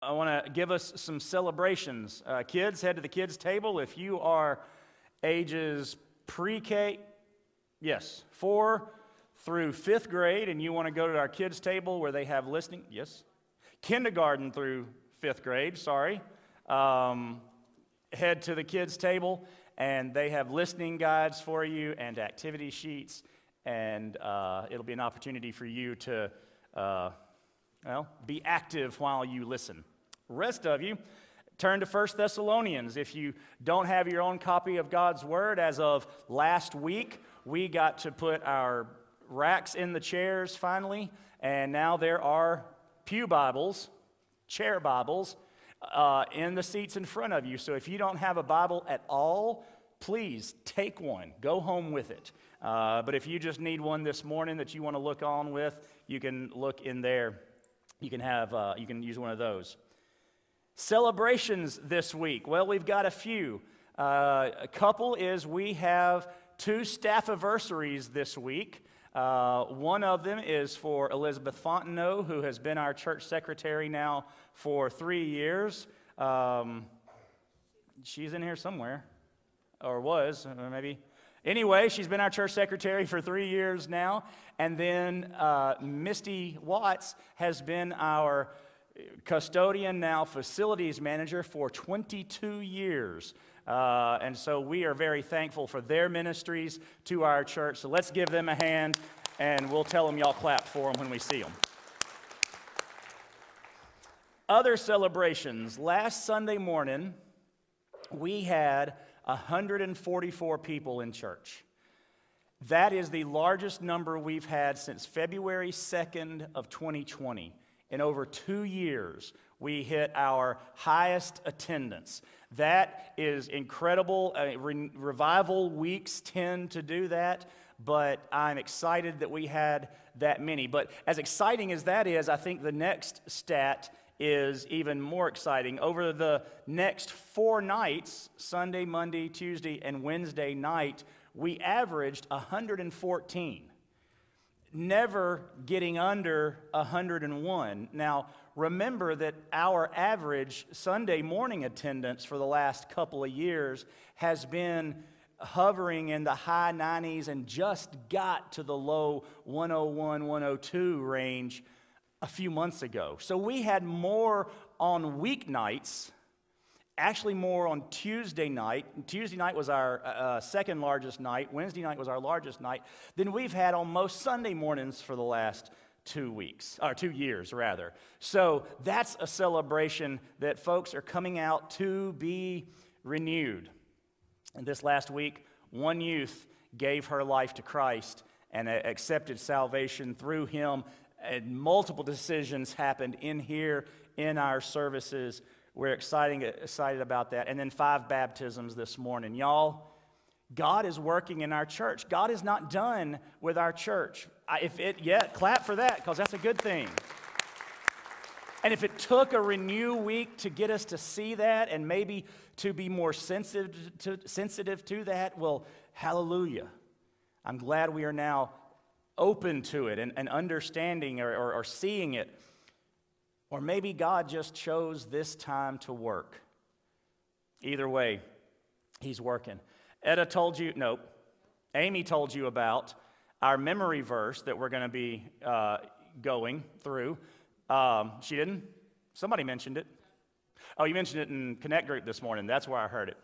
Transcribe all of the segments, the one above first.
I want to give us some celebrations. Uh, kids, head to the kids' table. If you are ages pre K, yes, four through fifth grade, and you want to go to our kids' table where they have listening, yes, kindergarten through fifth grade, sorry, um, head to the kids' table, and they have listening guides for you and activity sheets, and uh, it'll be an opportunity for you to. Uh, well, be active while you listen. Rest of you, turn to 1 Thessalonians. If you don't have your own copy of God's Word, as of last week, we got to put our racks in the chairs finally, and now there are pew Bibles, chair Bibles, uh, in the seats in front of you. So if you don't have a Bible at all, please take one. Go home with it. Uh, but if you just need one this morning that you want to look on with, you can look in there you can have uh, you can use one of those. Celebrations this week. Well we've got a few. Uh, a couple is we have two staff anniversaries this week. Uh, one of them is for elizabeth fontenot who has been our church secretary now for three years. Um, she's in here somewhere or was or maybe Anyway, she's been our church secretary for three years now. And then uh, Misty Watts has been our custodian, now facilities manager for 22 years. Uh, and so we are very thankful for their ministries to our church. So let's give them a hand, and we'll tell them y'all clap for them when we see them. Other celebrations. Last Sunday morning, we had 144 people in church. That is the largest number we've had since February 2nd of 2020. In over two years, we hit our highest attendance. That is incredible. Uh, re- revival weeks tend to do that, but I'm excited that we had that many. But as exciting as that is, I think the next stat is even more exciting. Over the next four nights Sunday, Monday, Tuesday, and Wednesday night we averaged 114, never getting under 101. Now, remember that our average Sunday morning attendance for the last couple of years has been hovering in the high 90s and just got to the low 101, 102 range a few months ago. So we had more on weeknights, actually more on Tuesday night. Tuesday night was our uh, uh, second largest night, Wednesday night was our largest night, than we've had on most Sunday mornings for the last two weeks, or two years rather. So that's a celebration that folks are coming out to be renewed. And this last week, one youth gave her life to Christ and accepted salvation through him and multiple decisions happened in here in our services. We're exciting, excited about that. And then five baptisms this morning. Y'all, God is working in our church. God is not done with our church. If it yet, clap for that because that's a good thing. And if it took a renew week to get us to see that and maybe to be more sensitive to, sensitive to that, well, hallelujah. I'm glad we are now open to it and, and understanding or, or, or seeing it. Or maybe God just chose this time to work. Either way, He's working. Etta told you, nope. Amy told you about our memory verse that we're going to be uh, going through. Um, she didn't? Somebody mentioned it. Oh, you mentioned it in Connect Group this morning. That's where I heard it.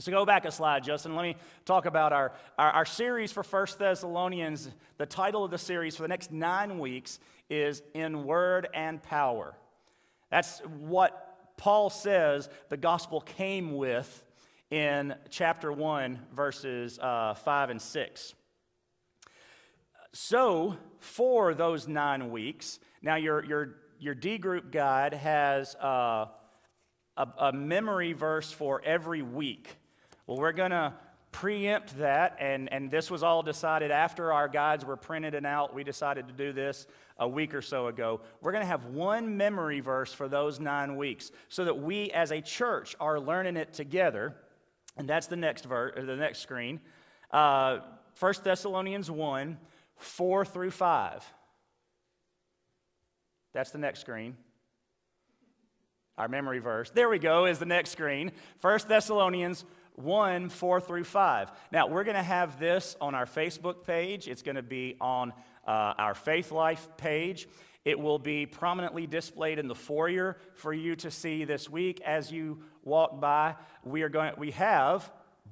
So go back a slide, Justin. Let me talk about our, our, our, series for First Thessalonians. The title of the series for the next nine weeks is In Word and Power. That's what Paul says the gospel came with in chapter 1, verses uh, 5 and 6. So, for those nine weeks, now your, your, your D group guide has uh, a, a memory verse for every week. Well, we're going to preempt that, and, and this was all decided after our guides were printed and out. We decided to do this a week or so ago. We're going to have one memory verse for those nine weeks so that we as a church are learning it together. And that's the next, ver- the next screen. Uh, 1 Thessalonians 1 4 through 5. That's the next screen. our memory verse. There we go, is the next screen. 1 Thessalonians 1 4 through 5. Now, we're going to have this on our Facebook page. It's going to be on uh, our Faith Life page. It will be prominently displayed in the foyer for you to see this week as you walk by. We are going. We have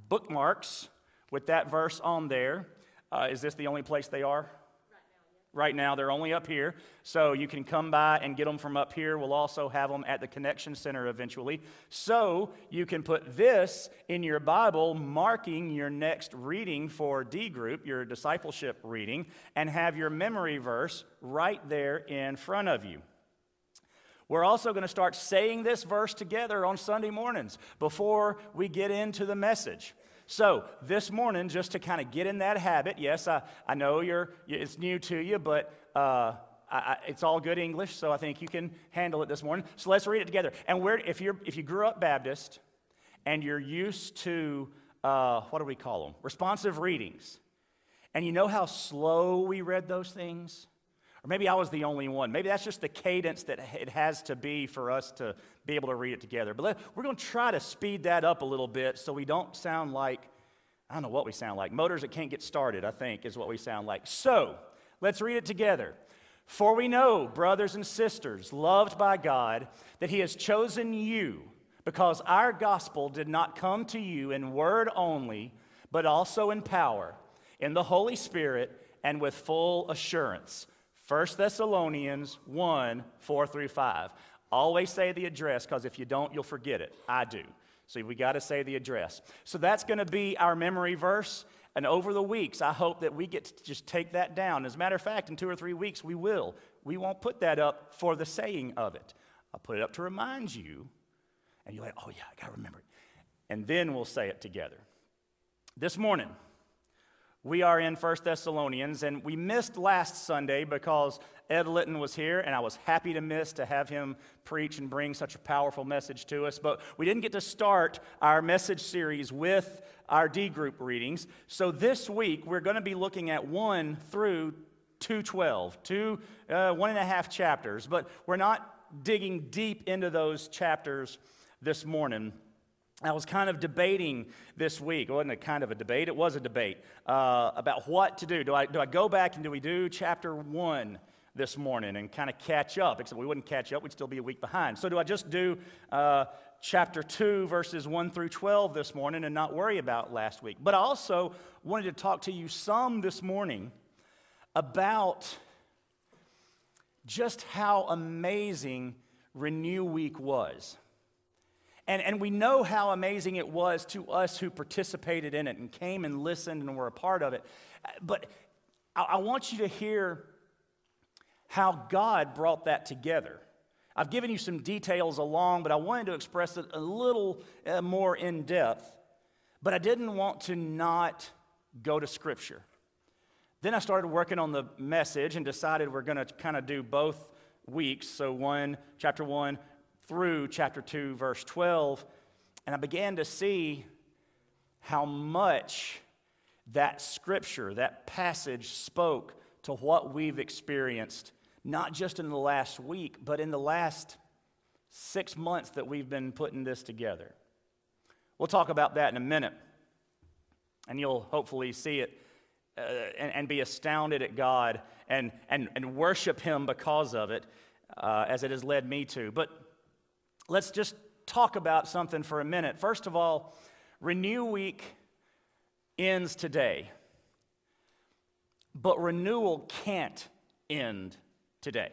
bookmarks with that verse on there. Uh, is this the only place they are? Right now. They're only up here. So you can come by and get them from up here. We'll also have them at the Connection Center eventually. So you can put this in your Bible, marking your next reading for D group, your discipleship reading, and have your memory verse right there in front of you. We're also going to start saying this verse together on Sunday mornings before we get into the message. So, this morning, just to kind of get in that habit, yes, I, I know you're, it's new to you, but uh, I, it's all good English, so I think you can handle it this morning. So, let's read it together. And where, if, you're, if you grew up Baptist and you're used to, uh, what do we call them? Responsive readings, and you know how slow we read those things? Or maybe I was the only one. Maybe that's just the cadence that it has to be for us to be able to read it together. But let, we're going to try to speed that up a little bit so we don't sound like, I don't know what we sound like. Motors that can't get started, I think, is what we sound like. So let's read it together. For we know, brothers and sisters, loved by God, that He has chosen you because our gospel did not come to you in word only, but also in power, in the Holy Spirit, and with full assurance 1 Thessalonians 1 4 through 5. Always say the address because if you don't, you'll forget it. I do. So we got to say the address. So that's going to be our memory verse. And over the weeks, I hope that we get to just take that down. As a matter of fact, in two or three weeks, we will. We won't put that up for the saying of it. I'll put it up to remind you. And you're like, oh, yeah, I got to remember it. And then we'll say it together. This morning, we are in First Thessalonians, and we missed last Sunday because Ed Litton was here, and I was happy to miss to have him preach and bring such a powerful message to us. But we didn't get to start our message series with our D group readings. So this week, we're going to be looking at 1 through 212, two, uh, one and a half chapters. But we're not digging deep into those chapters this morning. I was kind of debating this week. It wasn't a kind of a debate, it was a debate uh, about what to do. Do I, do I go back and do we do chapter one this morning and kind of catch up? Except we wouldn't catch up, we'd still be a week behind. So do I just do uh, chapter 2, verses 1 through 12 this morning and not worry about last week? But I also wanted to talk to you some this morning about just how amazing Renew Week was. And, and we know how amazing it was to us who participated in it and came and listened and were a part of it. But I, I want you to hear how God brought that together. I've given you some details along, but I wanted to express it a little uh, more in depth. But I didn't want to not go to Scripture. Then I started working on the message and decided we're going to kind of do both weeks. So, one, chapter one, through chapter 2, verse 12, and I began to see how much that scripture, that passage spoke to what we've experienced, not just in the last week, but in the last six months that we've been putting this together. We'll talk about that in a minute, and you'll hopefully see it uh, and, and, be astounded at God and, and, and worship Him because of it, uh, as it has led me to. But let's just talk about something for a minute. First of all, Renew Week ends today, but renewal can't end today.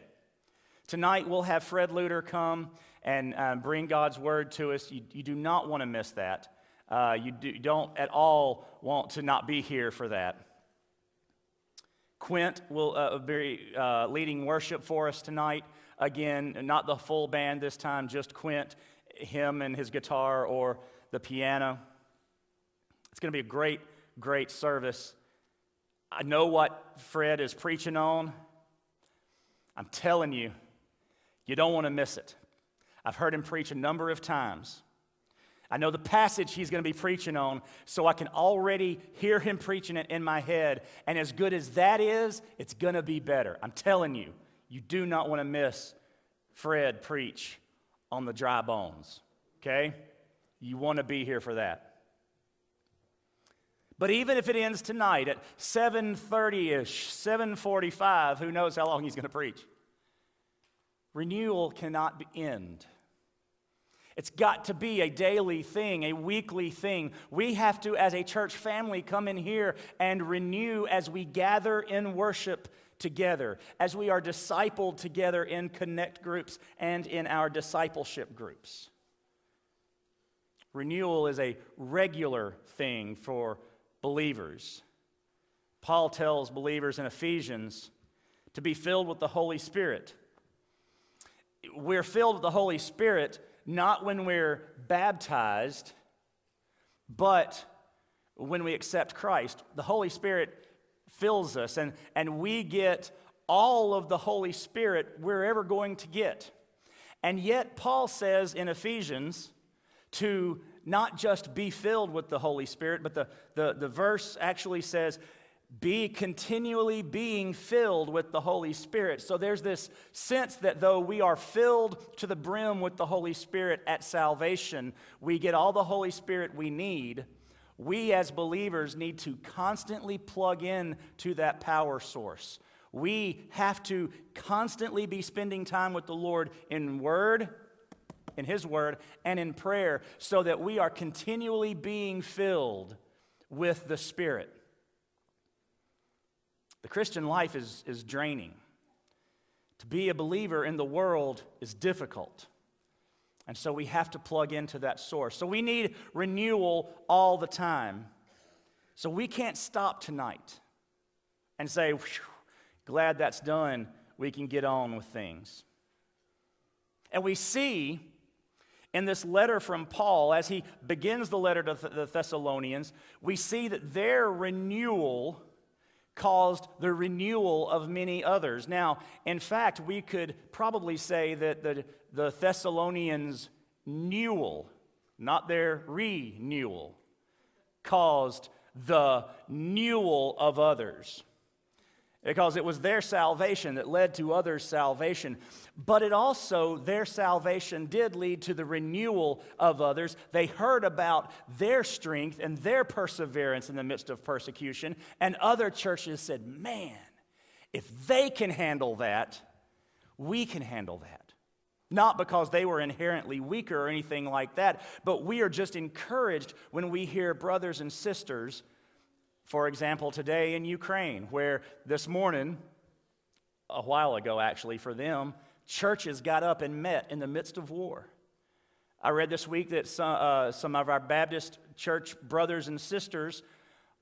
Tonight, we'll have Fred Luter come and uh, bring God's word to us. You, you do not want to miss that. Uh, you, do, you don't at all want to not be here for that. Quint will uh, be uh, leading worship for us tonight. Again, not the full band this time, just Quint, him and his guitar or the piano. It's going to be a great, great service. I know what Fred is preaching on. I'm telling you, you don't want to miss it. I've heard him preach a number of times. I know the passage he's going to be preaching on, so I can already hear him preaching it in my head. And as good as that is, it's going to be better. I'm telling you. You do not want to miss Fred preach on the dry bones. Okay? You want to be here for that. But even if it ends tonight at 7:30ish, 7:45, who knows how long he's going to preach? Renewal cannot end. It's got to be a daily thing, a weekly thing. We have to, as a church family, come in here and renew as we gather in worship together, as we are discipled together in connect groups and in our discipleship groups. Renewal is a regular thing for believers. Paul tells believers in Ephesians to be filled with the Holy Spirit. We're filled with the Holy Spirit not when we're baptized, but when we accept Christ. The Holy Spirit fills us, and, and we get all of the Holy Spirit we're ever going to get. And yet, Paul says in Ephesians to not just be filled with the Holy Spirit, but the, the, the verse actually says, be continually being filled with the Holy Spirit. So there's this sense that though we are filled to the brim with the Holy Spirit at salvation, we get all the Holy Spirit we need. We as believers need to constantly plug in to that power source. We have to constantly be spending time with the Lord in word, in His word, and in prayer so that we are continually being filled with the Spirit. The Christian life is, is draining. To be a believer in the world is difficult. And so we have to plug into that source. So we need renewal all the time. So we can't stop tonight and say, glad that's done. We can get on with things. And we see in this letter from Paul, as he begins the letter to the Thessalonians, we see that their renewal caused the renewal of many others. Now, in fact, we could probably say that the, the Thessalonians' newel, not their renewal, caused the newel of others because it was their salvation that led to others' salvation. But it also, their salvation did lead to the renewal of others. They heard about their strength and their perseverance in the midst of persecution, and other churches said, Man, if they can handle that, we can handle that. Not because they were inherently weaker or anything like that, but we are just encouraged when we hear brothers and sisters for example, today in Ukraine, where this morning, a while ago actually for them, churches got up and met in the midst of war. I read this week that some, uh, some of our Baptist church brothers and sisters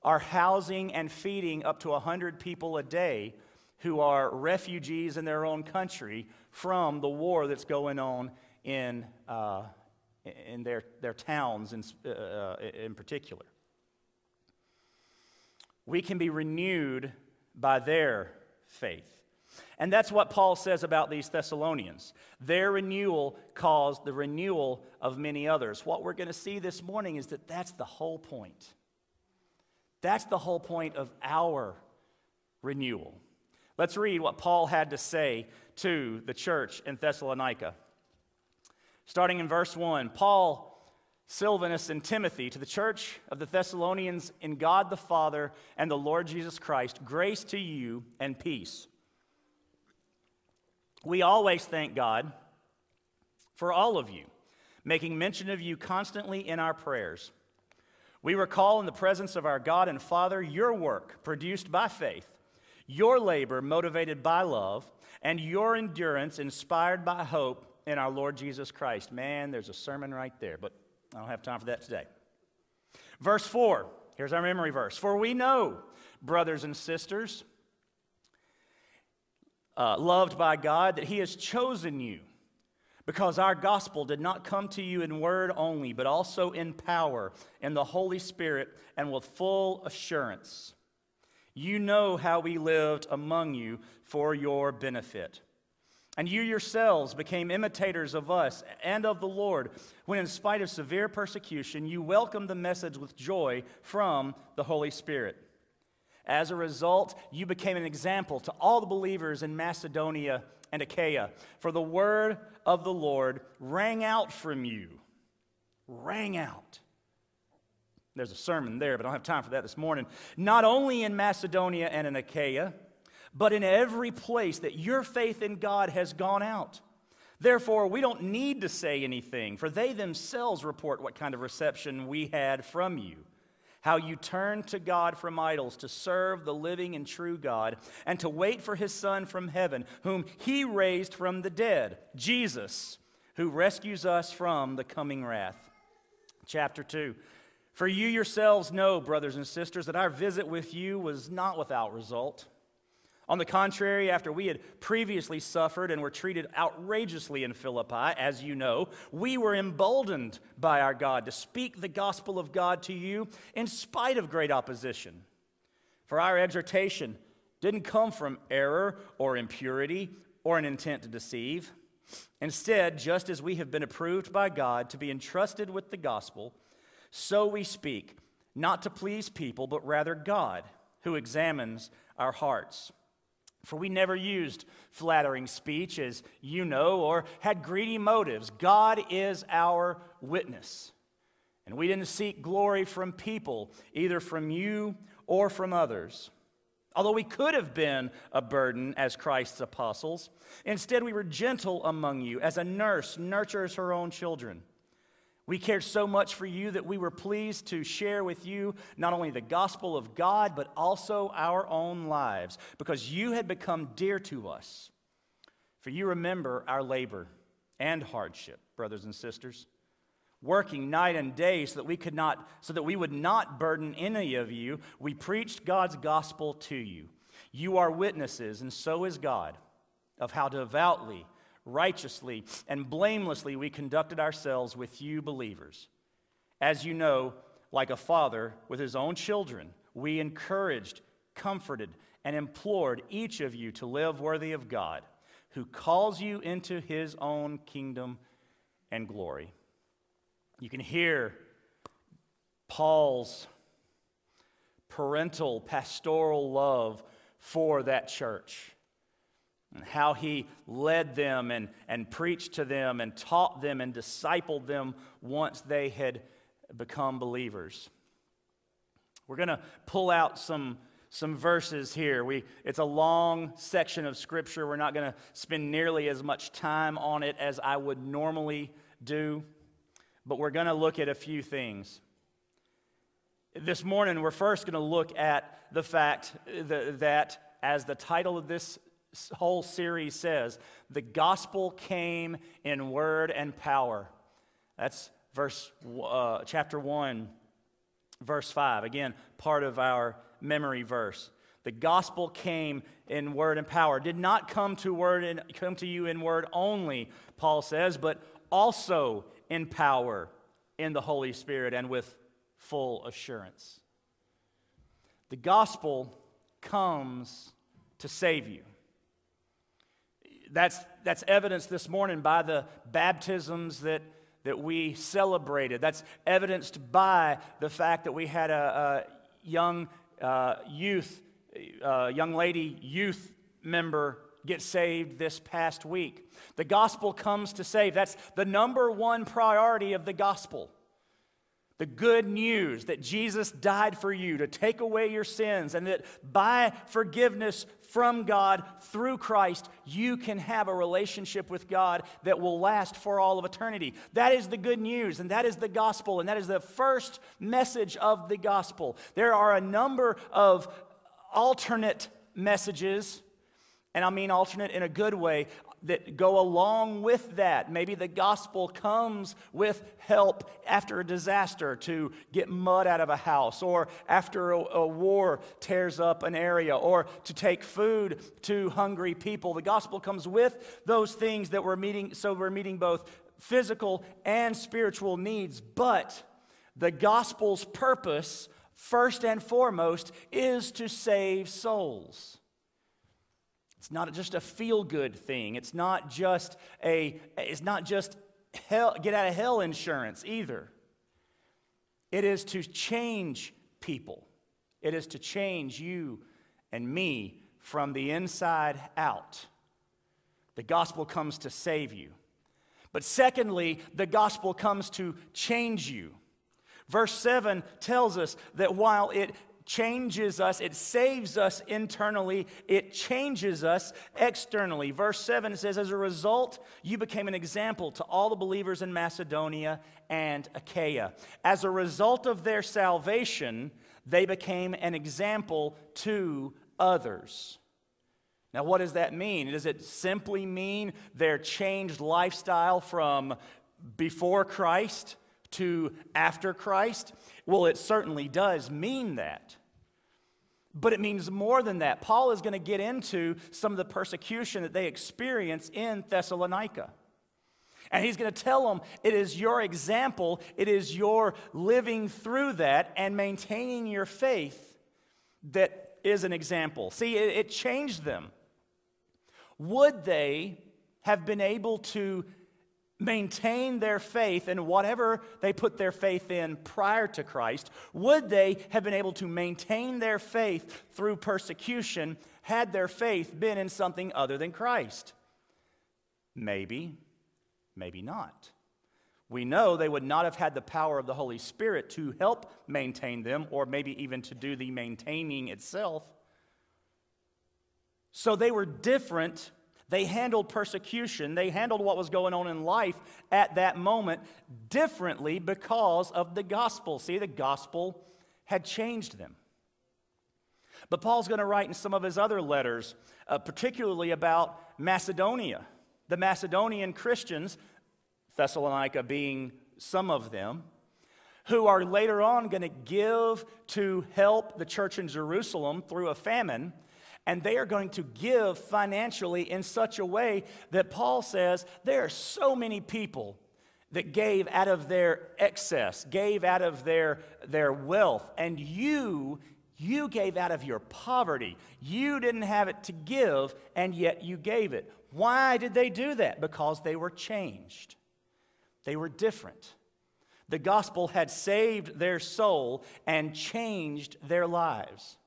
are housing and feeding up to 100 people a day who are refugees in their own country from the war that's going on in, uh, in their, their towns in, uh, uh in particular we can be renewed by their faith. And that's what Paul says about these Thessalonians. Their renewal caused the renewal of many others. What we're going to see this morning is that that's the whole point. That's the whole point of our renewal. Let's read what Paul had to say to the church in Thessalonica. Starting in verse 1, Paul Silvanus and Timothy, to the church of the Thessalonians in God the Father and the Lord Jesus Christ, grace to you and peace. We always thank God for all of you, making mention of you constantly in our prayers. We recall in the presence of our God and Father your work produced by faith, your labor motivated by love, and your endurance inspired by hope in our Lord Jesus Christ. Man, there's a sermon right there, but I don't have time for that today. Verse 4, here's our memory verse. For we know, brothers and sisters, uh, loved by God, that He has chosen you because our gospel did not come to you in word only, but also in power, in the Holy Spirit, and with full assurance. You know how we lived among you for your benefit. And you yourselves became imitators of us and of the Lord, when in spite of severe persecution, you welcomed the message with joy from the Holy Spirit. As a result, you became an example to all the believers in Macedonia and Achaia, for the word of the Lord rang out from you. Rang out. There's a sermon there, but I don't have time for that this morning. Not only in Macedonia and in Achaia, but in every place that your faith in God has gone out. Therefore, we don't need to say anything, for they themselves report what kind of reception we had from you. How you turned to God from idols to serve the living and true God, and to wait for his Son from heaven, whom he raised from the dead, Jesus, who rescues us from the coming wrath. Chapter 2. For you yourselves know, brothers and sisters, that our visit with you was not without result. On the contrary, after we had previously suffered and were treated outrageously in Philippi, as you know, we were emboldened by our God to speak the gospel of God to you in spite of great opposition. For our exhortation didn't come from error or impurity or an intent to deceive. Instead, just as we have been approved by God to be entrusted with the gospel, so we speak, not to please people, but rather God, who examines our hearts. For we never used flattering speech, as you know, or had greedy motives. God is our witness. And we didn't seek glory from people, either from you or from others. Although we could have been a burden as Christ's apostles, instead we were gentle among you, as a nurse nurtures her own children. We cared so much for you that we were pleased to share with you not only the gospel of God, but also our own lives, because you had become dear to us. For you remember our labor and hardship, brothers and sisters, working night and day so that we could not, so that we would not burden any of you. We preached God's gospel to you. You are witnesses, and so is God, of how devoutly righteously, and blamelessly we conducted ourselves with you believers. As you know, like a father with his own children, we encouraged, comforted, and implored each of you to live worthy of God, who calls you into his own kingdom and glory. You can hear Paul's parental, pastoral love for that church and how he led them and, and preached to them and taught them and discipled them once they had become believers. We're going to pull out some, some verses here. We, it's a long section of Scripture. We're not going to spend nearly as much time on it as I would normally do, but we're going to look at a few things. This morning, we're first going to look at the fact that, that, as the title of this whole series says the gospel came in word and power. That's verse uh, chapter 1 verse 5 again part of our memory verse. The gospel came in word and power. Did not come to word and come to you in word only paul says but also in power in the holy spirit and with full assurance. The gospel comes to save you that's, that's evidenced this morning by the baptisms that, that we celebrated. That's evidenced by the fact that we had a, a young uh, youth, uh, young lady youth member get saved this past week. The gospel comes to save. That's the number one priority of the gospel. The good news that Jesus died for you to take away your sins, and that by forgiveness from God through Christ, you can have a relationship with God that will last for all of eternity. That is the good news, and that is the gospel, and that is the first message of the gospel. There are a number of alternate messages, and I mean alternate in a good way, that go along with that. Maybe the gospel comes with help after a disaster to get mud out of a house, or after a, a, war tears up an area, or to take food to hungry people. The gospel comes with those things that we're meeting, so we're meeting both physical and spiritual needs. But the gospel's purpose, first and foremost, is to save souls. It's not just a feel good thing. It's not just a it's not just hell, get out of hell insurance either. It is to change people. It is to change you and me from the inside out. The gospel comes to save you. But secondly, the gospel comes to change you. Verse 7 tells us that while it changes us, it saves us internally, it changes us externally. Verse 7 says, As a result, you became an example to all the believers in Macedonia and Achaia. As a result of their salvation, they became an example to others. Now, what does that mean? Does it simply mean their changed lifestyle from before Christ to after Christ? Well, it certainly does mean that. But it means more than that. Paul is going to get into some of the persecution that they experience in Thessalonica. And he's going to tell them it is your example, it is your living through that and maintaining your faith that is an example. See, it, it changed them. Would they have been able to maintain their faith in whatever they put their faith in prior to Christ? Would they have been able to maintain their faith through persecution had their faith been in something other than Christ? Maybe, maybe not. We know they would not have had the power of the Holy Spirit to help maintain them, or maybe even to do the maintaining itself. So they were different they handled persecution, they handled what was going on in life at that moment differently because of the gospel. See, the gospel had changed them. But Paul's going to write in some of his other letters, uh, particularly about Macedonia. The Macedonian Christians, Thessalonica being some of them, who are later on going to give to help the church in Jerusalem through a famine and they are going to give financially in such a way that Paul says there are so many people that gave out of their excess, gave out of their, their wealth, and you, you gave out of your poverty. You didn't have it to give, and yet you gave it. Why did they do that? Because they were changed, they were different. The gospel had saved their soul and changed their lives.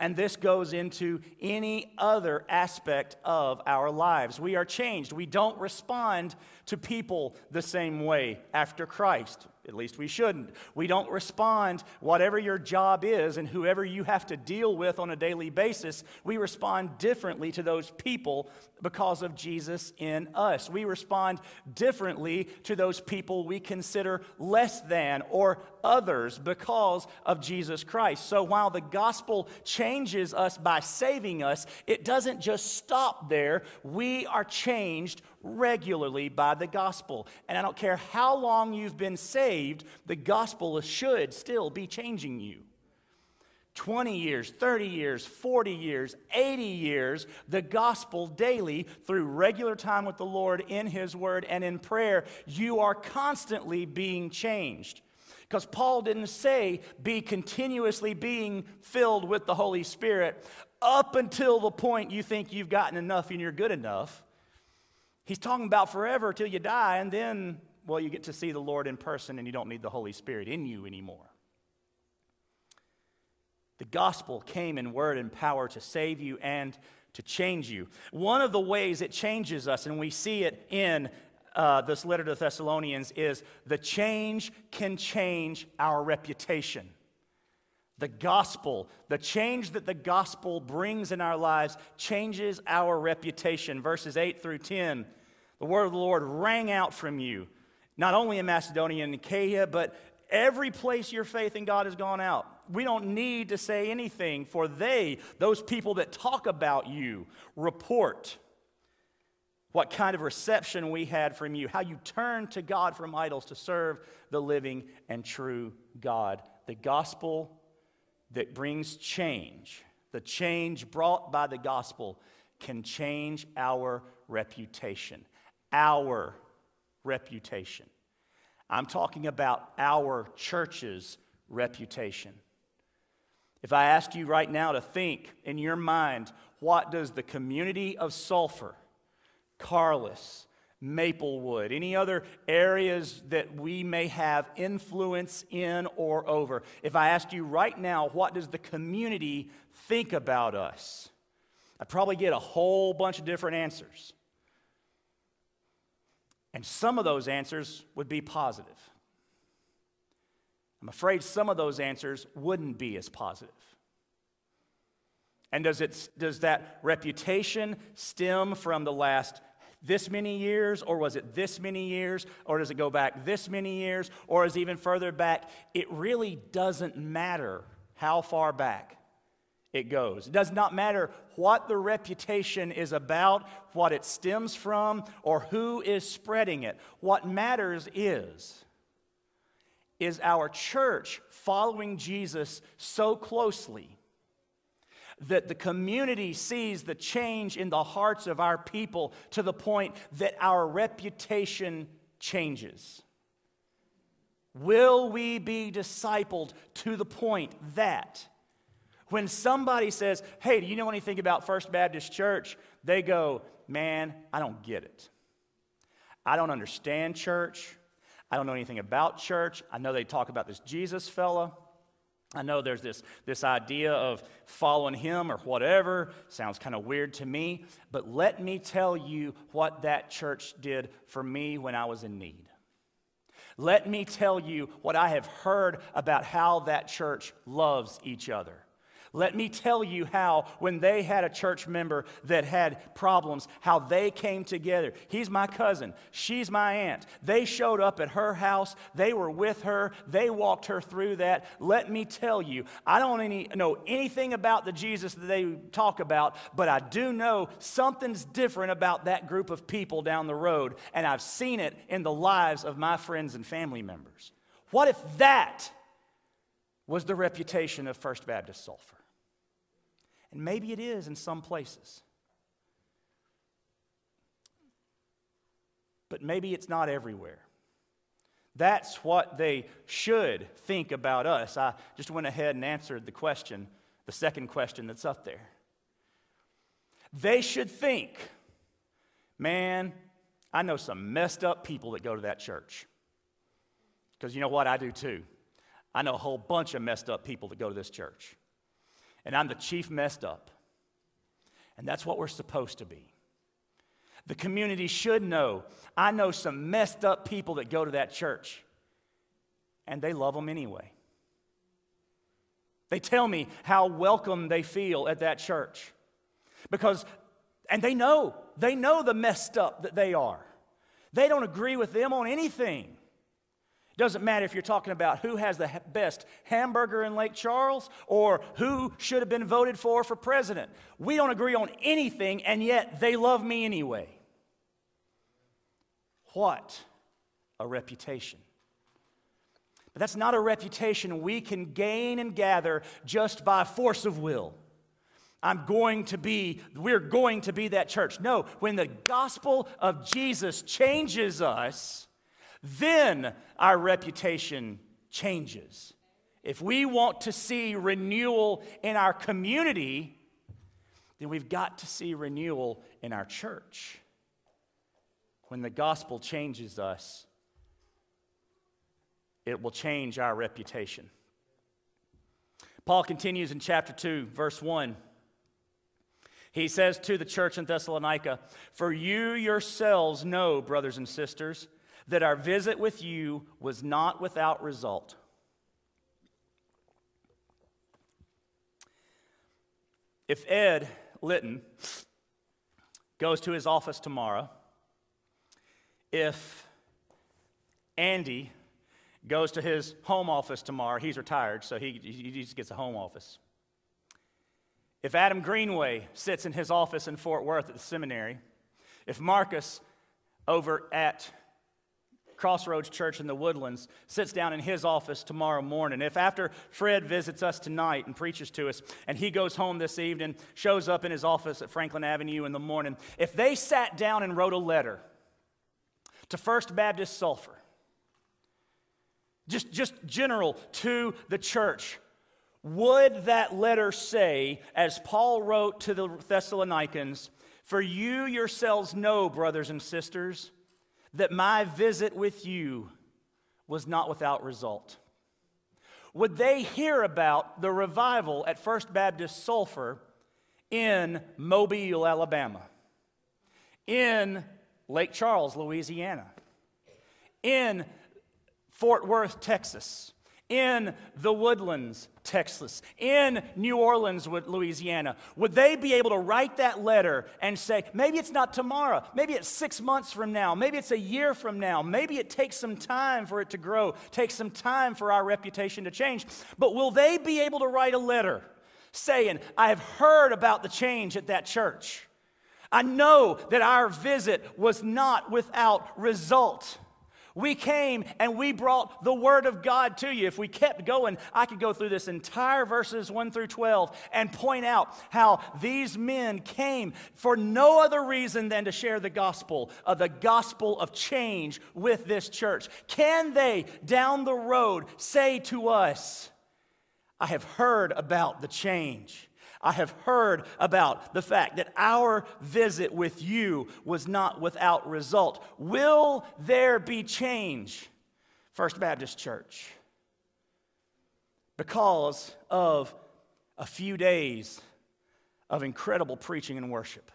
And this goes into any other aspect of our lives. We are changed. We don't respond to people the same way after Christ. At least we shouldn't. We don't respond, whatever your job is and whoever you have to deal with on a daily basis, we respond differently to those people because of Jesus in us. We respond differently to those people we consider less than or others because of Jesus Christ. So while the gospel changes us by saving us, it doesn't just stop there. We are changed regularly by the gospel. And I don't care how long you've been saved, the gospel should still be changing you. 20 years, 30 years, 40 years, 80 years, the gospel daily through regular time with the Lord in His Word and in prayer, you are constantly being changed. Because Paul didn't say be continuously being filled with the Holy Spirit up until the point you think you've gotten enough and you're good enough. He's talking about forever till you die, and then, well, you get to see the Lord in person and you don't need the Holy Spirit in you anymore. The gospel came in word and power to save you and to change you. One of the ways it changes us, and we see it in uh, this letter to the Thessalonians, is the change can change our reputation. The gospel, the change that the gospel brings in our lives, changes our reputation. Verses 8 through 10 the word of the Lord rang out from you, not only in Macedonia and Achaia, but every place your faith in God has gone out. We don't need to say anything, for they, those people that talk about you, report what kind of reception we had from you, how you turned to God from idols to serve the living and true God. The gospel that brings change, the change brought by the gospel, can change our reputation our reputation. I'm talking about our church's reputation. If I asked you right now to think in your mind, what does the community of Sulphur, Carlyss, Maplewood, any other areas that we may have influence in or over, if I asked you right now, what does the community think about us? I'd probably get a whole bunch of different answers. And some of those answers would be positive. I'm afraid some of those answers wouldn't be as positive. And does, it, does that reputation stem from the last this many years, or was it this many years, or does it go back this many years, or is even further back? It really doesn't matter how far back it goes. It does not matter what the reputation is about, what it stems from, or who is spreading it. What matters is is our church following Jesus so closely that the community sees the change in the hearts of our people to the point that our reputation changes? Will we be discipled to the point that when somebody says, Hey, do you know anything about First Baptist Church? They go, Man, I don't get it. I don't understand church. I don't know anything about church. I know they talk about this Jesus fella. I know there's this, this idea of following him or whatever. Sounds kind of weird to me. But let me tell you what that church did for me when I was in need. Let me tell you what I have heard about how that church loves each other. Let me tell you how, when they had a church member that had problems, how they came together. He's my cousin. She's my aunt. They showed up at her house. They were with her. They walked her through that. Let me tell you, I don't any, know anything about the Jesus that they talk about, but I do know something's different about that group of people down the road, and I've seen it in the lives of my friends and family members. What if that was the reputation of First Baptist Sulphur? And maybe it is in some places. But maybe it's not everywhere. That's what they should think about us. I just went ahead and answered the question, the second question that's up there. They should think, man, I know some messed up people that go to that church. Because you know what? I do too. I know a whole bunch of messed up people that go to this church and I'm the chief messed up. And that's what we're supposed to be. The community should know I know some messed up people that go to that church, and they love them anyway. They tell me how welcome they feel at that church. Because, and they know, they know the messed up that they are. They don't agree with them on anything. Doesn't matter if you're talking about who has the best hamburger in Lake Charles or who should have been voted for for president. We don't agree on anything, and yet they love me anyway. What a reputation. But that's not a reputation we can gain and gather just by force of will. I'm going to be, we're going to be that church. No, when the gospel of Jesus changes us, then our reputation changes. If we want to see renewal in our community, then we've got to see renewal in our church. When the gospel changes us, it will change our reputation. Paul continues in chapter 2, verse 1. He says to the church in Thessalonica, For you yourselves know, brothers and sisters, that our visit with you was not without result. If Ed Litton goes to his office tomorrow, if Andy goes to his home office tomorrow, he's retired, so he, he just gets a home office. If Adam Greenway sits in his office in Fort Worth at the seminary, if Marcus over at Crossroads Church in the Woodlands, sits down in his office tomorrow morning. If after Fred visits us tonight and preaches to us, and he goes home this evening, shows up in his office at Franklin Avenue in the morning, if they sat down and wrote a letter to First Baptist Sulphur, just, just general to the church, would that letter say, as Paul wrote to the Thessalonians, For you yourselves know, brothers and sisters, that my visit with you was not without result? Would they hear about the revival at First Baptist Sulphur in Mobile, Alabama, in Lake Charles, Louisiana, in Fort Worth, Texas, in the Woodlands, Texas, in New Orleans, Louisiana, would they be able to write that letter and say, maybe it's not tomorrow, maybe it's six months from now, maybe it's a year from now, maybe it takes some time for it to grow, takes some time for our reputation to change, but will they be able to write a letter saying, I have heard about the change at that church? I know that our visit was not without result. We came and we brought the Word of God to you. If we kept going, I could go through this entire verses 1 through 12 and point out how these men came for no other reason than to share the gospel, of the gospel of change with this church. Can they down the road say to us, I have heard about the change? I have heard about the fact that our visit with you was not without result. Will there be change, First Baptist Church? Because of a few days of incredible preaching and worship.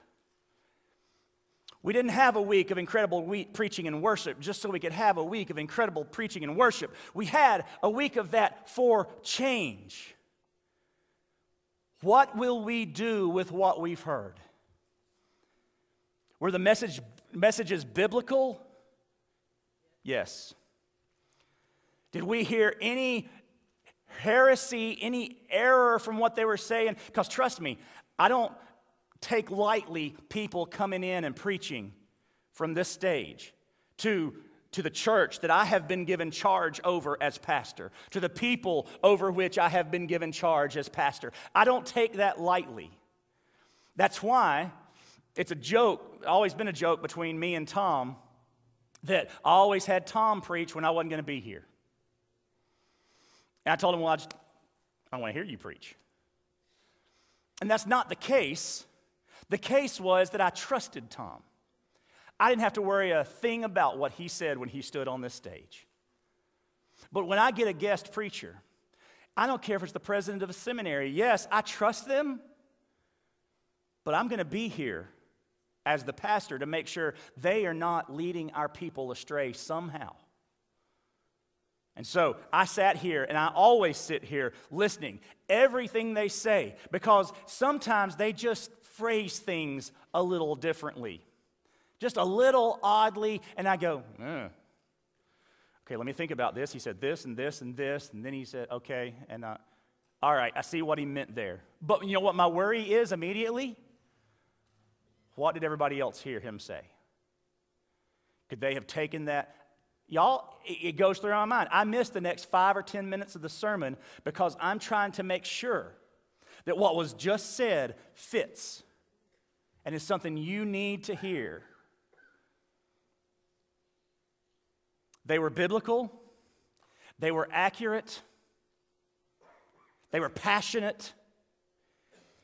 We didn't have a week of incredible week preaching and worship just so we could have a week of incredible preaching and worship. We had a week of that for change. What will we do with what we've heard? Were the message, messages biblical? Yes. Did we hear any heresy, any error from what they were saying? Because trust me, I don't take lightly people coming in and preaching from this stage to to the church that I have been given charge over as pastor, to the people over which I have been given charge as pastor. I don't take that lightly. That's why it's a joke, always been a joke between me and Tom, that I always had Tom preach when I wasn't going to be here. And I told him, well, I, I want to hear you preach. And that's not the case. The case was that I trusted Tom. I didn't have to worry a thing about what he said when he stood on this stage. But when I get a guest preacher, I don't care if it's the president of a seminary. Yes, I trust them, but I'm going to be here as the pastor to make sure they are not leading our people astray somehow. And so I sat here and I always sit here listening everything they say because sometimes they just phrase things a little differently just a little oddly, and I go, eh. okay, let me think about this. He said this and this and this, and then he said, okay, and uh, all right, I see what he meant there. But you know what my worry is immediately? What did everybody else hear him say? Could they have taken that? Y'all, it goes through my mind. I missed the next five or 10 minutes of the sermon because I'm trying to make sure that what was just said fits and is something you need to hear. They were biblical, they were accurate, they were passionate.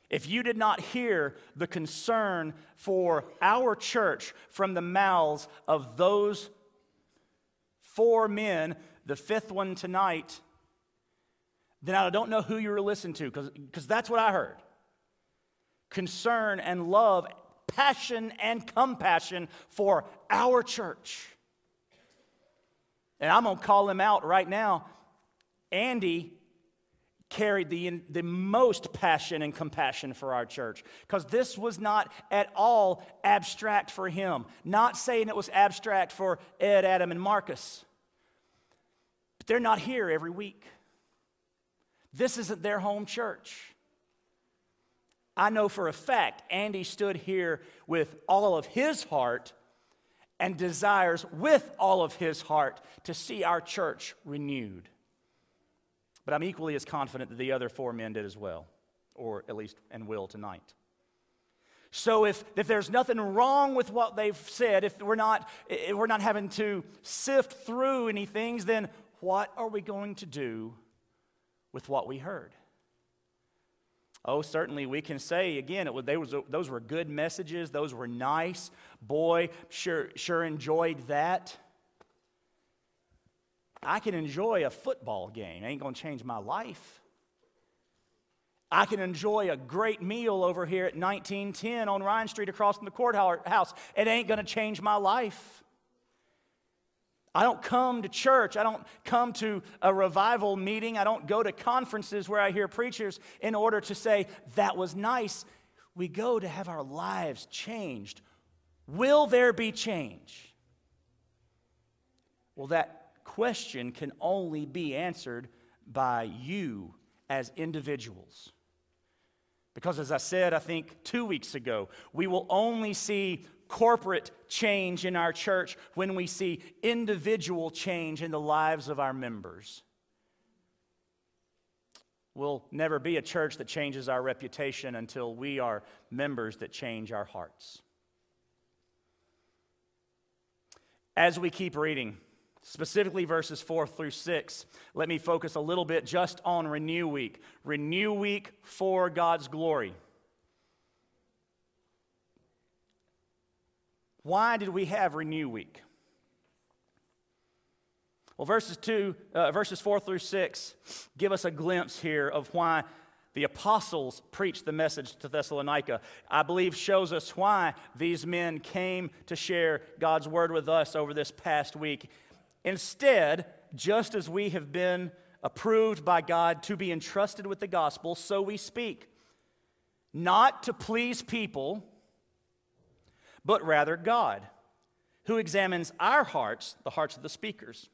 If you did not hear the concern for our church from the mouths of those four men, the fifth one tonight, then I don't know who you were listening to because that's what I heard. Concern and love, passion and compassion for our church. And I'm going to call him out right now. Andy carried the, the most passion and compassion for our church because this was not at all abstract for him. Not saying it was abstract for Ed, Adam, and Marcus, but they're not here every week. This isn't their home church. I know for a fact Andy stood here with all of his heart and desires with all of his heart to see our church renewed. But I'm equally as confident that the other four men did as well, or at least and will tonight. So if, if there's nothing wrong with what they've said, if we're not, if we're not having to sift through any things, then what are we going to do with what we heard? Oh, certainly we can say again, it was, they was, those were good messages. Those were nice. Boy, sure, sure enjoyed that. I can enjoy a football game. Ain't to change my life. I can enjoy a great meal over here at 1910 on Ryan Street across from the courthouse. It ain't to change my life. I don't come to church. I don't come to a revival meeting. I don't go to conferences where I hear preachers in order to say, that was nice. We go to have our lives changed. Will there be change? Well, that question can only be answered by you as individuals. Because, as I said, I think two weeks ago, we will only see corporate change in our church when we see individual change in the lives of our members. We'll never be a church that changes our reputation until we are members that change our hearts. As we keep reading, specifically verses 4 through 6, let me focus a little bit just on Renew Week. Renew Week for God's glory. Why did we have Renew Week? Well, verses two, uh, verses four through six give us a glimpse here of why the apostles preached the message to Thessalonica. I believe shows us why these men came to share God's word with us over this past week. Instead, just as we have been approved by God to be entrusted with the gospel, so we speak. Not to please people but rather God, who examines our hearts, the hearts of the speakers.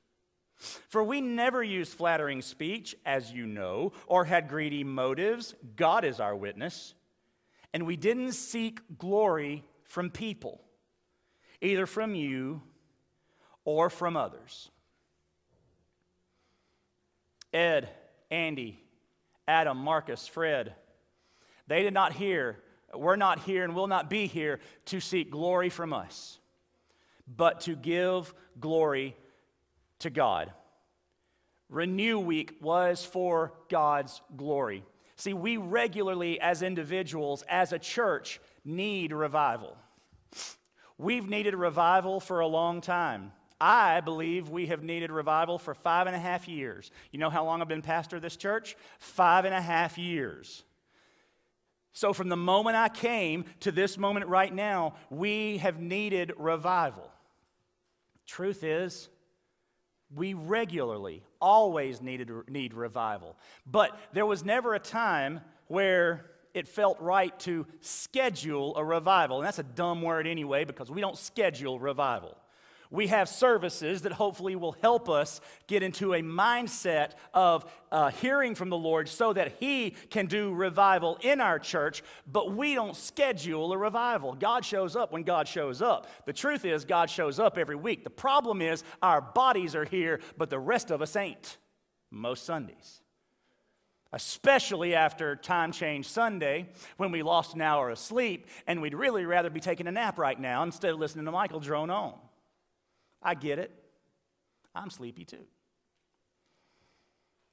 For we never used flattering speech, as you know, or had greedy motives. God is our witness. And we didn't seek glory from people, either from you or from others. Ed, Andy, Adam, Marcus, Fred, they did not hear we're not here and will not be here to seek glory from us, but to give glory to God. Renew Week was for God's glory. See, we regularly, as individuals, as a church, need revival. We've needed revival for a long time. I believe we have needed revival for five and a half years. You know how long I've been pastor of this church? Five and a half years. So, from the moment I came to this moment right now, we have needed revival. Truth is, we regularly, always needed need revival. But there was never a time where it felt right to schedule a revival. And that's a dumb word anyway, because we don't schedule revival. We have services that hopefully will help us get into a mindset of uh, hearing from the Lord so that He can do revival in our church, but we don't schedule a revival. God shows up when God shows up. The truth is, God shows up every week. The problem is, our bodies are here, but the rest of us ain't most Sundays especially after time change Sunday when we lost an hour of sleep and we'd really rather be taking a nap right now instead of listening to Michael drone on. I get it. I'm sleepy too.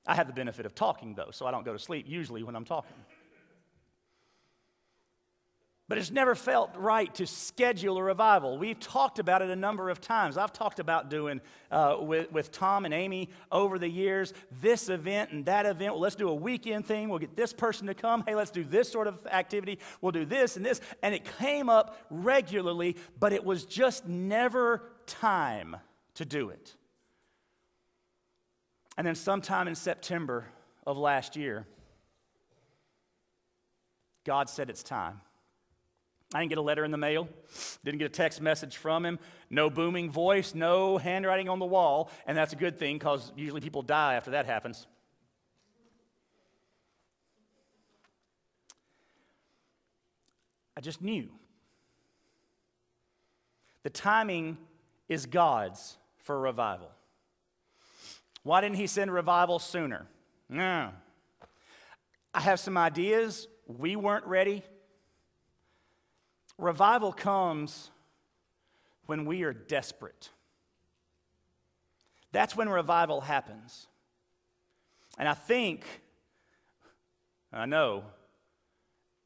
I have the benefit of talking, though, so I don't go to sleep usually when I'm talking. But it's never felt right to schedule a revival. We've talked about it a number of times. I've talked about doing uh, with, with Tom and Amy over the years this event and that event. Well, let's do a weekend thing. We'll get this person to come. Hey, let's do this sort of activity. We'll do this and this. And it came up regularly, but it was just never time to do it. And then, sometime in September of last year, God said it's time. I didn't get a letter in the mail, didn't get a text message from him, no booming voice, no handwriting on the wall, and that's a good thing because usually people die after that happens. I just knew. The timing is God's for revival. Why didn't He send revival sooner? No. I have some ideas. We weren't ready. Revival comes when we are desperate. That's when revival happens. And I think, I know,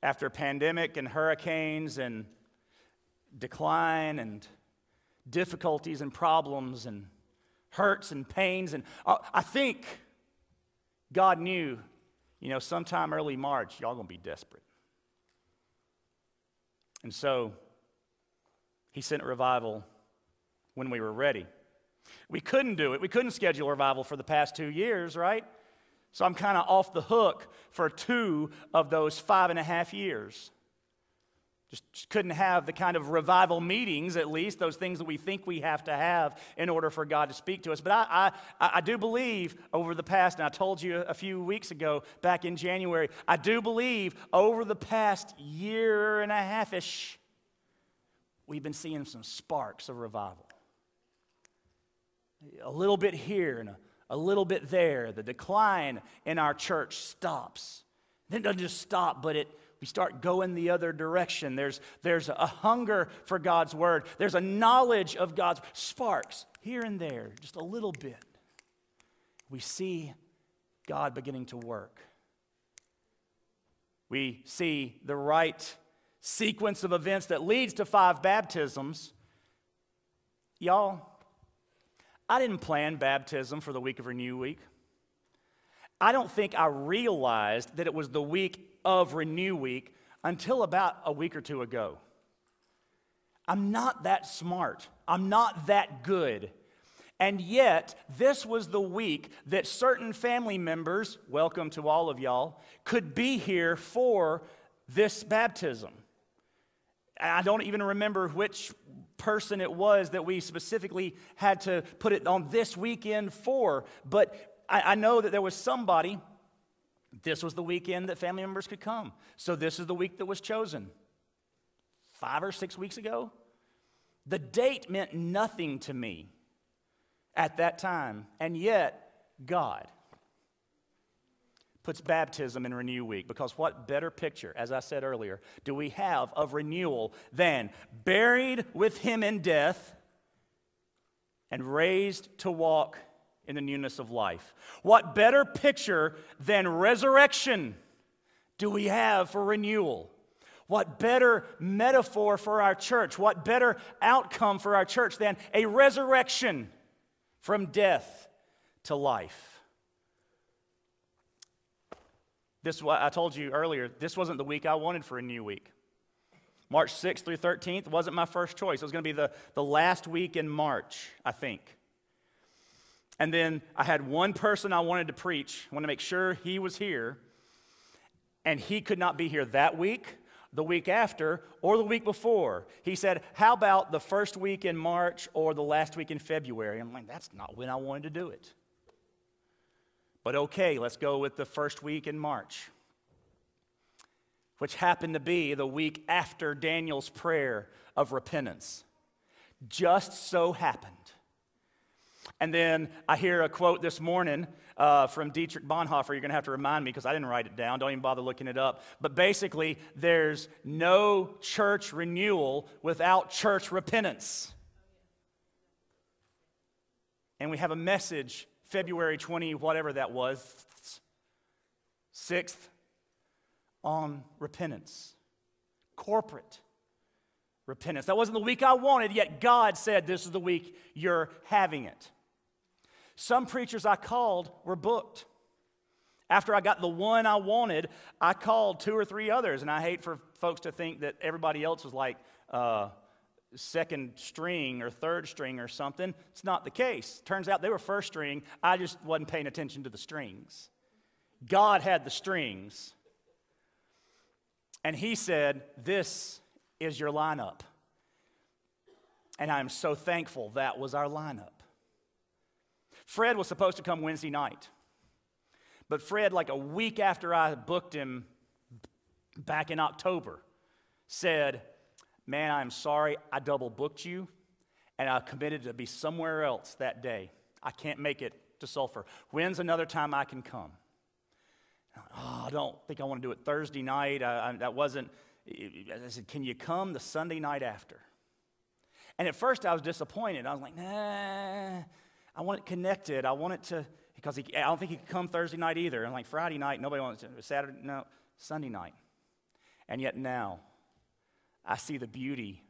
after pandemic and hurricanes and decline and difficulties and problems and hurts and pains. And uh, I think God knew you know, sometime early March, y'all gonna be desperate. And so he sent a revival when we were ready. We couldn't do it. We couldn't schedule a revival for the past two years, right? So I'm kind of off the hook for two of those five and a half years. Just, just, couldn't have the kind of revival meetings, at least, those things that we think we have to have in order for God to speak to us. But I, I, I do believe over the past, and I told you a few weeks ago, back in January, I do believe over the past year and a half ish, we've been seeing some sparks of revival. A little bit here and a, a little bit there. The decline in our church stops. Then it doesn't just stop, but it we start going the other direction. There's, there's a hunger for God's word, there's a knowledge of God's sparks here and there, just a little bit. We see God beginning to work. We see the right sequence of events that leads to five baptisms. Y'all, I didn't plan baptism for the week of Renew Week. I don't think I realized that it was the week of Renew Week until about a week or two ago. I'm not that smart. I'm not that good. And yet, this was the week that certain family members, welcome to all of y'all, could be here for this baptism. I don't even remember which person it was that we specifically had to put it on this weekend for, but I, I know that there was somebody this was the weekend that family members could come. So this is the week that was chosen. Five or six weeks ago? The date meant nothing to me at that time. And yet, God puts baptism in Renew Week because what better picture, as I said earlier, do we have of renewal than buried with Him in death and raised to walk in the newness of life. What better picture than resurrection do we have for renewal? What better metaphor for our church? What better outcome for our church than a resurrection from death to life? This I told you earlier, this wasn't the week I wanted for a new week. March 6th through 13th wasn't my first choice. It was going to be the, the last week in March, I think. And then I had one person I wanted to preach, I wanted to make sure he was here, and he could not be here that week, the week after, or the week before. He said, How about the first week in March or the last week in February? I'm like, That's not when I wanted to do it. But okay, let's go with the first week in March, which happened to be the week after Daniel's prayer of repentance. Just so happened and then I hear a quote this morning uh, from Dietrich Bonhoeffer. You're going to have to remind me because I didn't write it down. Don't even bother looking it up. But basically, there's no church renewal without church repentance. And we have a message, February 20, whatever that was, 6th, on repentance, corporate repentance. That wasn't the week I wanted, yet God said this is the week you're having it. Some preachers I called were booked. After I got the one I wanted, I called two or three others, and I hate for folks to think that everybody else was like uh, second string or third string or something. It's not the case. Turns out they were first string. I just wasn't paying attention to the strings. God had the strings. And He said, This is your lineup. And I'm so thankful that was our lineup. Fred was supposed to come Wednesday night. But Fred, like a week after I booked him back in October, said, Man, I'm sorry I double booked you, and I committed to be somewhere else that day. I can't make it to Sulphur. When's another time I can come? Oh, I don't think I want to do it Thursday night. I, I, that wasn't, I said, Can you come the Sunday night after? And at first I was disappointed. I was like, Nah, I want it connected. I want it to, because he, I don't think he could come Thursday night either. And like Friday night, nobody wants to, Saturday, no, Sunday night. And yet now, I see the beauty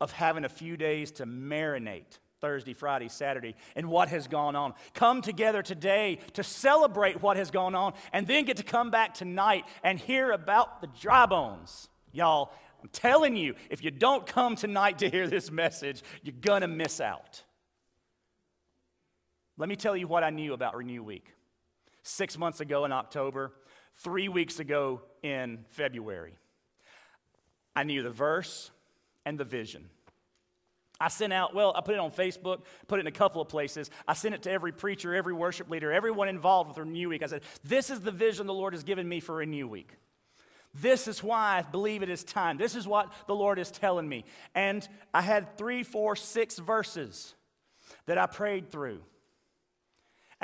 of having a few days to marinate Thursday, Friday, Saturday, and what has gone on. Come together today to celebrate what has gone on, and then get to come back tonight and hear about the dry bones. Y'all, I'm telling you, if you don't come tonight to hear this message, you're to miss out. Let me tell you what I knew about Renew Week. Six months ago in October, three weeks ago in February, I knew the verse and the vision. I sent out, well, I put it on Facebook, put it in a couple of places. I sent it to every preacher, every worship leader, everyone involved with Renew Week. I said, This is the vision the Lord has given me for Renew Week. This is why I believe it is time. This is what the Lord is telling me. And I had three, four, six verses that I prayed through.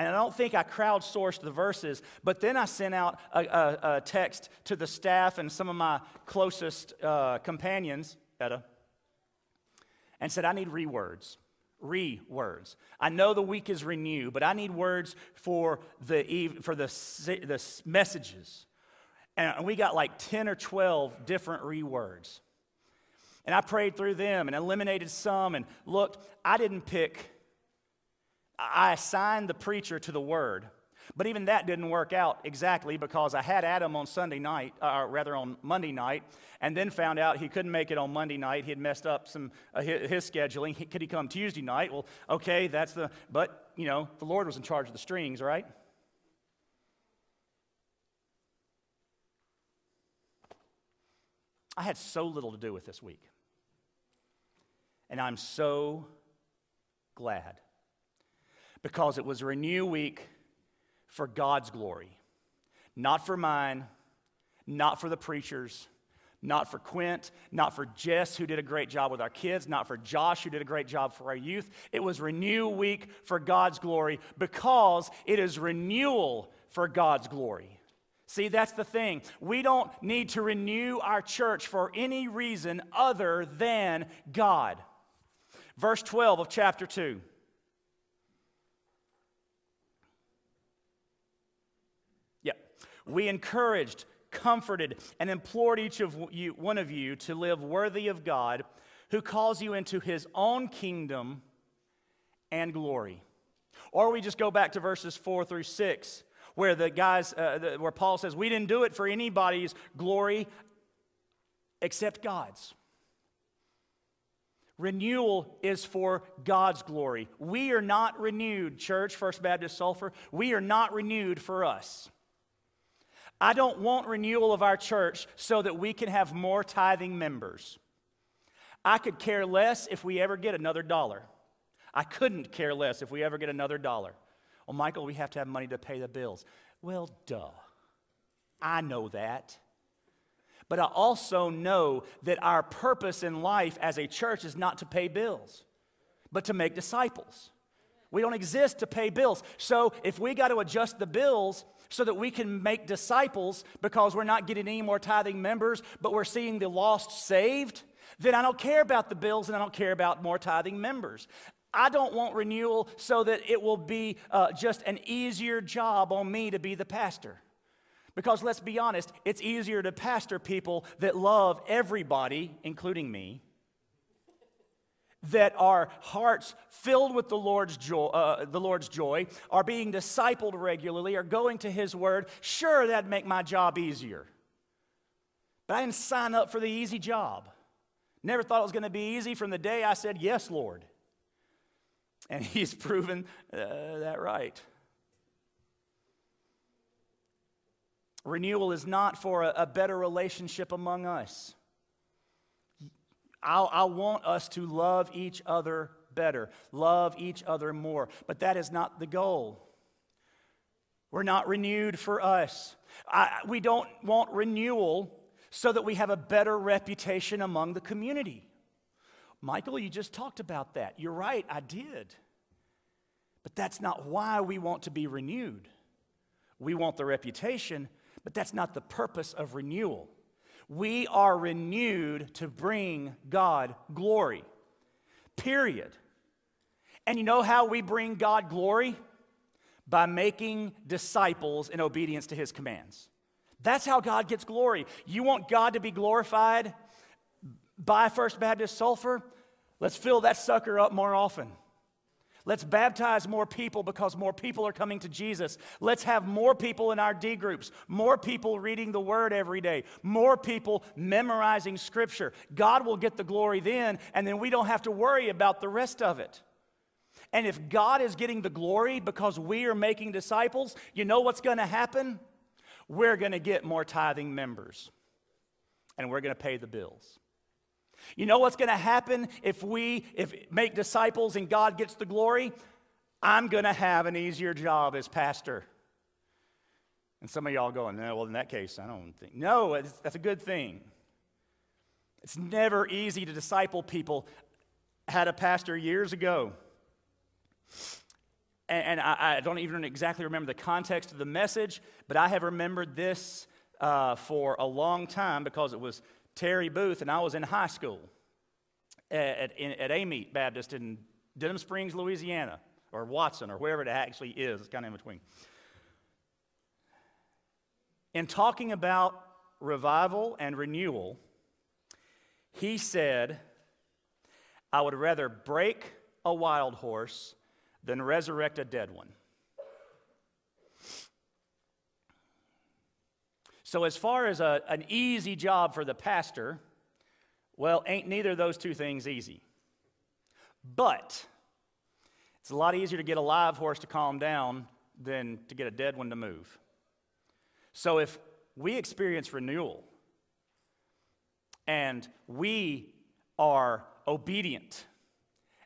And I don't think I crowdsourced the verses, but then I sent out a, a, a text to the staff and some of my closest uh, companions, Etta, and said, I need rewords. Re-words. I know the week is renew, but I need words for the, for the, the messages. And we got like 10 or 12 different rewords. And I prayed through them and eliminated some and looked, I didn't pick, I assigned the preacher to the word. But even that didn't work out exactly because I had Adam on Sunday night, or rather on Monday night, and then found out he couldn't make it on Monday night. He had messed up some uh, his, his, scheduling. He, could he come Tuesday night? Well, okay, that's the. But you know, the Lord was in charge of the strings, right? I had so little to do with this week. And I'm so glad because it was Renew Week for God's glory, not for mine, not for the preachers, not for Quint, not for Jess, who did a great job with our kids, not for Josh, who did a great job for our youth. It was Renew Week for God's glory because it is renewal for God's glory. See, that's the thing. We don't need to renew our church for any reason other than God. Verse 12 of chapter 2. We encouraged, comforted, and implored each of you, one of you to live worthy of God who calls you into his own kingdom and glory. Or we just go back to verses 4 through 6 where the guys, uh, the, where Paul says, we didn't do it for anybody's glory except God's. Renewal is for God's glory. We are not renewed, church, First Baptist Sulphur. We are not renewed for us. I don't want renewal of our church so that we can have more tithing members. I could care less if we ever get another dollar. I couldn't care less if we ever get another dollar. Well, Michael, we have to have money to pay the bills. Well, duh. I know that. But I also know that our purpose in life as a church is not to pay bills, but to make disciples. We don't exist to pay bills. So if we got to adjust the bills so that we can make disciples because we're not getting any more tithing members, but we're seeing the lost saved, then I don't care about the bills and I don't care about more tithing members. I don't want renewal so that it will be uh, just an easier job on me to be the pastor. Because let's be honest, it's easier to pastor people that love everybody, including me, that our hearts filled with the Lord's joy, uh, the Lord's joy, are being discipled regularly, are going to His Word. Sure, that'd make my job easier. But I didn't sign up for the easy job. Never thought it was going to be easy from the day I said, Yes, Lord. And he's proven uh, that right. Renewal is not for a, a better relationship among us. I'll, I want us to love each other better, love each other more, but that is not the goal. We're not renewed for us. I, we don't want renewal so that we have a better reputation among the community. Michael, you just talked about that. You're right, I did. But that's not why we want to be renewed. We want the reputation, but that's not the purpose of renewal. We are renewed to bring God glory. Period. And you know how we bring God glory? By making disciples in obedience to his commands. That's how God gets glory. You want God to be glorified? by First Baptist Sulphur, let's fill that sucker up more often. Let's baptize more people because more people are coming to Jesus. Let's have more people in our D groups, more people reading the Word every day, more people memorizing Scripture. God will get the glory then, and then we don't have to worry about the rest of it. And if God is getting the glory because we are making disciples, you know what's going to happen? We're going to get more tithing members, and we're going to pay the bills. You know what's going to happen if we if make disciples and God gets the glory? I'm going to have an easier job as pastor. And some of y'all going, no, well, in that case, I don't think. No, that's a good thing. It's never easy to disciple people. I had a pastor years ago, and, and I, I, don't even exactly remember the context of the message, but I have remembered this uh, for a long time because it was Terry Booth, and I was in high school at, at, at Baptist in Denham Springs, Louisiana, or Watson, or wherever it actually is. It's kind of in between. In talking about revival and renewal, he said, I would rather break a wild horse than resurrect a dead one. So, as far as a, an easy job for the pastor, well, ain't neither of those two things easy. But it's a lot easier to get a live horse to calm down than to get a dead one to move. So, if we experience renewal and we are obedient,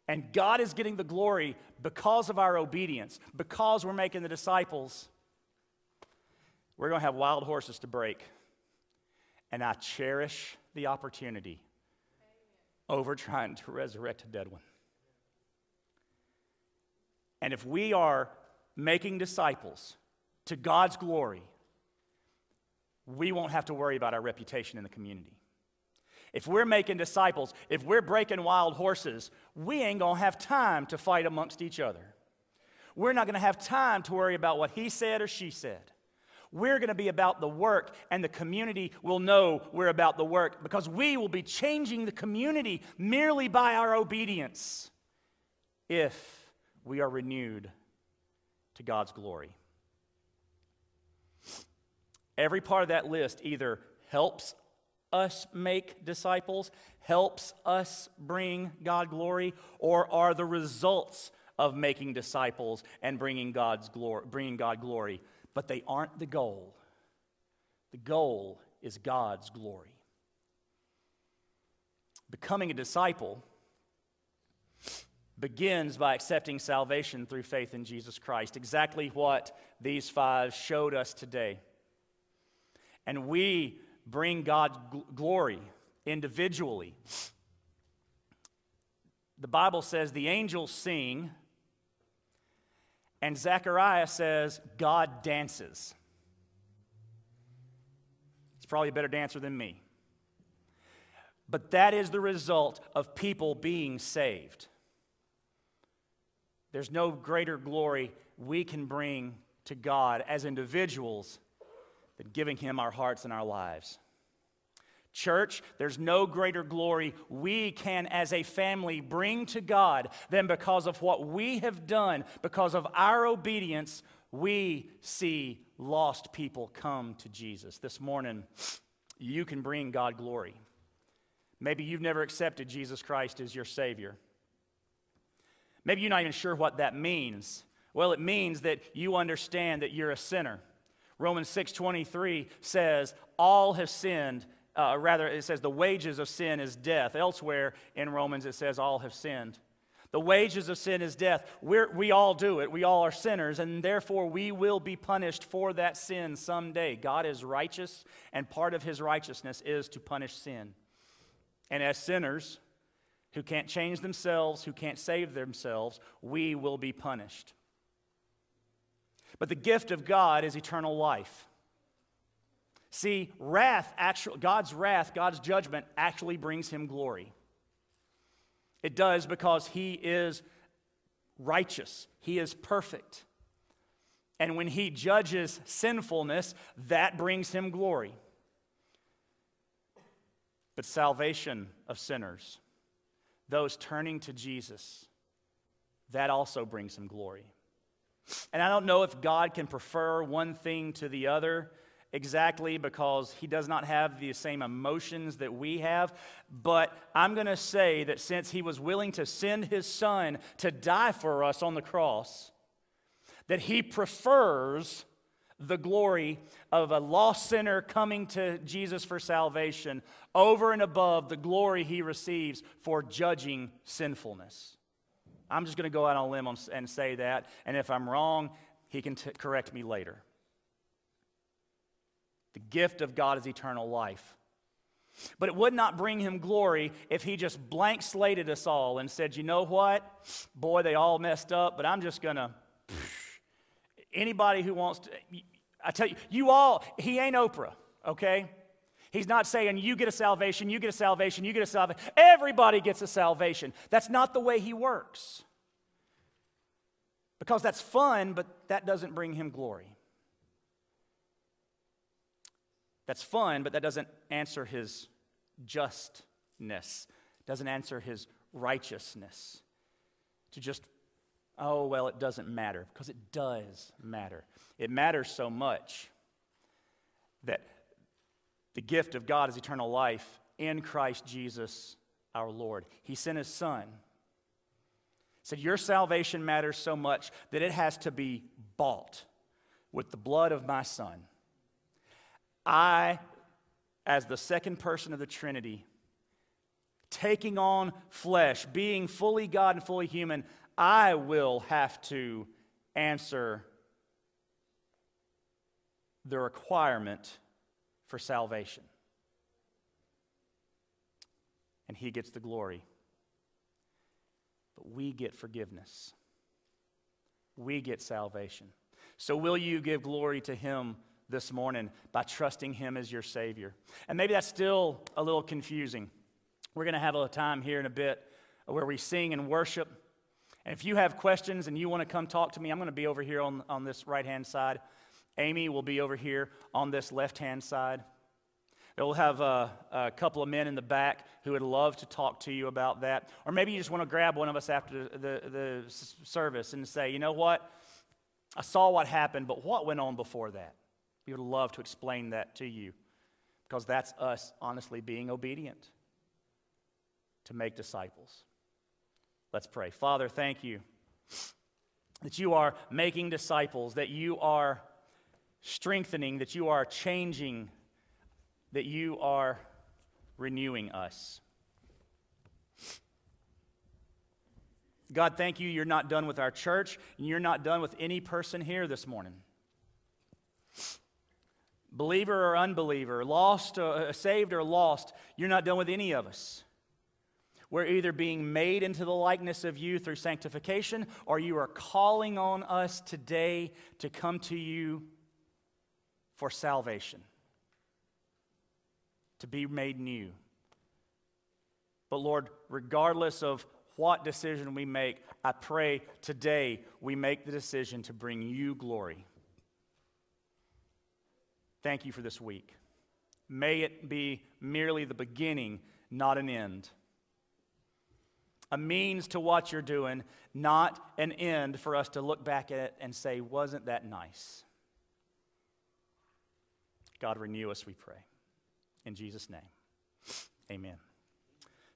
and God is getting the glory because of our obedience, because we're making the disciples we're going to have wild horses to break. And I cherish the opportunity over trying to resurrect a dead one. And if we are making disciples to God's glory, we won't have to worry about our reputation in the community. If we're making disciples, if we're breaking wild horses, we ain't gonna have time to fight amongst each other. We're not gonna have time to worry about what he said or she said. We're going to be about the work, and the community will know we're about the work because we will be changing the community merely by our obedience if we are renewed to God's glory. Every part of that list either helps us make disciples, helps us bring God glory, or are the results of making disciples and bringing God's glory, bringing God glory but they aren't the goal. The goal is God's glory. Becoming a disciple begins by accepting salvation through faith in Jesus Christ, exactly what these five showed us today. And we bring God glory individually. The Bible says the angels sing and Zechariah says, God dances. He's probably a better dancer than me. But that is the result of people being saved. There's no greater glory we can bring to God as individuals than giving Him our hearts and our lives. Church, there's no greater glory we can as a family bring to God than because of what we have done, because of our obedience, we see lost people come to Jesus. This morning, you can bring God glory. Maybe you've never accepted Jesus Christ as your Savior. Maybe you're not even sure what that means. Well, it means that you understand that you're a sinner. Romans 6:23 says, "All have sinned uh, rather, it says the wages of sin is death. Elsewhere in Romans, it says all have sinned. The wages of sin is death. We're, we all do it. We all are sinners, and therefore we will be punished for that sin someday. God is righteous, and part of his righteousness is to punish sin. And as sinners who can't change themselves, who can't save themselves, we will be punished. But the gift of God is eternal life. See, wrath, actual, God's wrath, God's judgment actually brings him glory. It does because he is righteous, he is perfect. And when he judges sinfulness, that brings him glory. But salvation of sinners, those turning to Jesus, that also brings him glory. And I don't know if God can prefer one thing to the other exactly because he does not have the same emotions that we have. But I'm going to say that since he was willing to send his son to die for us on the cross, that he prefers the glory of a lost sinner coming to Jesus for salvation over and above the glory he receives for judging sinfulness. I'm just going to go out on a limb and say that, and if I'm wrong, he can t- correct me later. The gift of God is eternal life. But it would not bring him glory if he just blank slated us all and said, you know what? Boy, they all messed up, but I'm just going to. Anybody who wants to, I tell you, you all, he ain't Oprah, okay? He's not saying you get a salvation, you get a salvation, you get a salvation. Everybody gets a salvation. That's not the way he works. Because that's fun, but that doesn't bring him glory. That's fun, but that doesn't answer his justness, doesn't answer his righteousness. To just, oh, well, it doesn't matter, because it does matter. It matters so much that the gift of God is eternal life in Christ Jesus our Lord. He sent his son. Said, Your salvation matters so much that it has to be bought with the blood of my son. I, as the second person of the Trinity, taking on flesh, being fully God and fully human, I will have to answer the requirement for salvation. And he gets the glory. But we get forgiveness. We get salvation. So, will you give glory to him this morning by trusting Him as your Savior. And maybe that's still a little confusing. We're going to have a time here in a bit where we sing and worship. And if you have questions and you want to come talk to me, I'm going to be over here on, on this right hand side. Amy will be over here on this left hand side. We'll have a, a, couple of men in the back who would love to talk to you about that. Or maybe you just want to grab one of us after the, the, the service and say, you know what? I saw what happened, but what went on before that? We would love to explain that to you because that's us honestly being obedient to make disciples. Let's pray. Father, thank you that you are making disciples, that you are strengthening, that you are changing, that you are renewing us. God, thank you. You're not done with our church, and you're not done with any person here this morning believer or unbeliever, lost, or, uh, saved or lost, you're not done with any of us. We're either being made into the likeness of you through sanctification, or you are calling on us today to come to you for salvation, to be made new. But Lord, regardless of what decision we make, I pray today we make the decision to bring you glory. Thank you for this week. May it be merely the beginning, not an end. A means to what you're doing, not an end for us to look back at it and say, wasn't that nice? God, renew us, we pray. In Jesus' name, amen.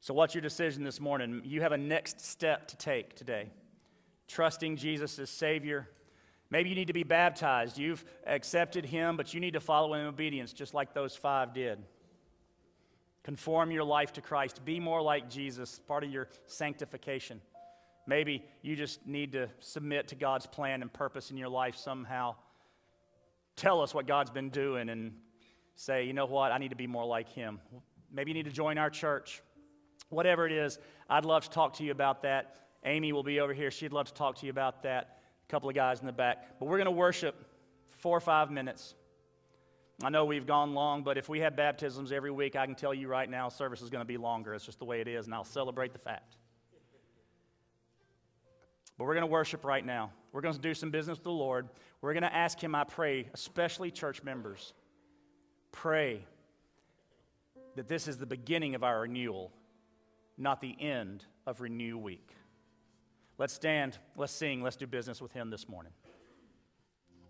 So, what's your decision this morning? You have a next step to take today. Trusting Jesus as Savior Maybe you need to be baptized. You've accepted him, but you need to follow in obedience, just like those five did. Conform your life to Christ. Be more like Jesus, part of your sanctification. Maybe you just need to submit to God's plan and purpose in your life somehow. Tell us what God's been doing and say, you know what, I need to be more like Him. Maybe you need to join our church. Whatever it is, I'd love to talk to you about that. Amy will be over here. She'd love to talk to you about that couple of guys in the back. But we're going to worship four or five minutes. I know we've gone long, but if we have baptisms every week, I can tell you right now, service is going to be longer. It's just the way it is, and I'll celebrate the fact. But we're going to worship right now. We're going to do some business with the Lord. We're going to ask Him, I pray, especially church members, pray that this is the beginning of our renewal, not the end of Renew Week. Let's stand, let's sing, let's do business with Him this morning.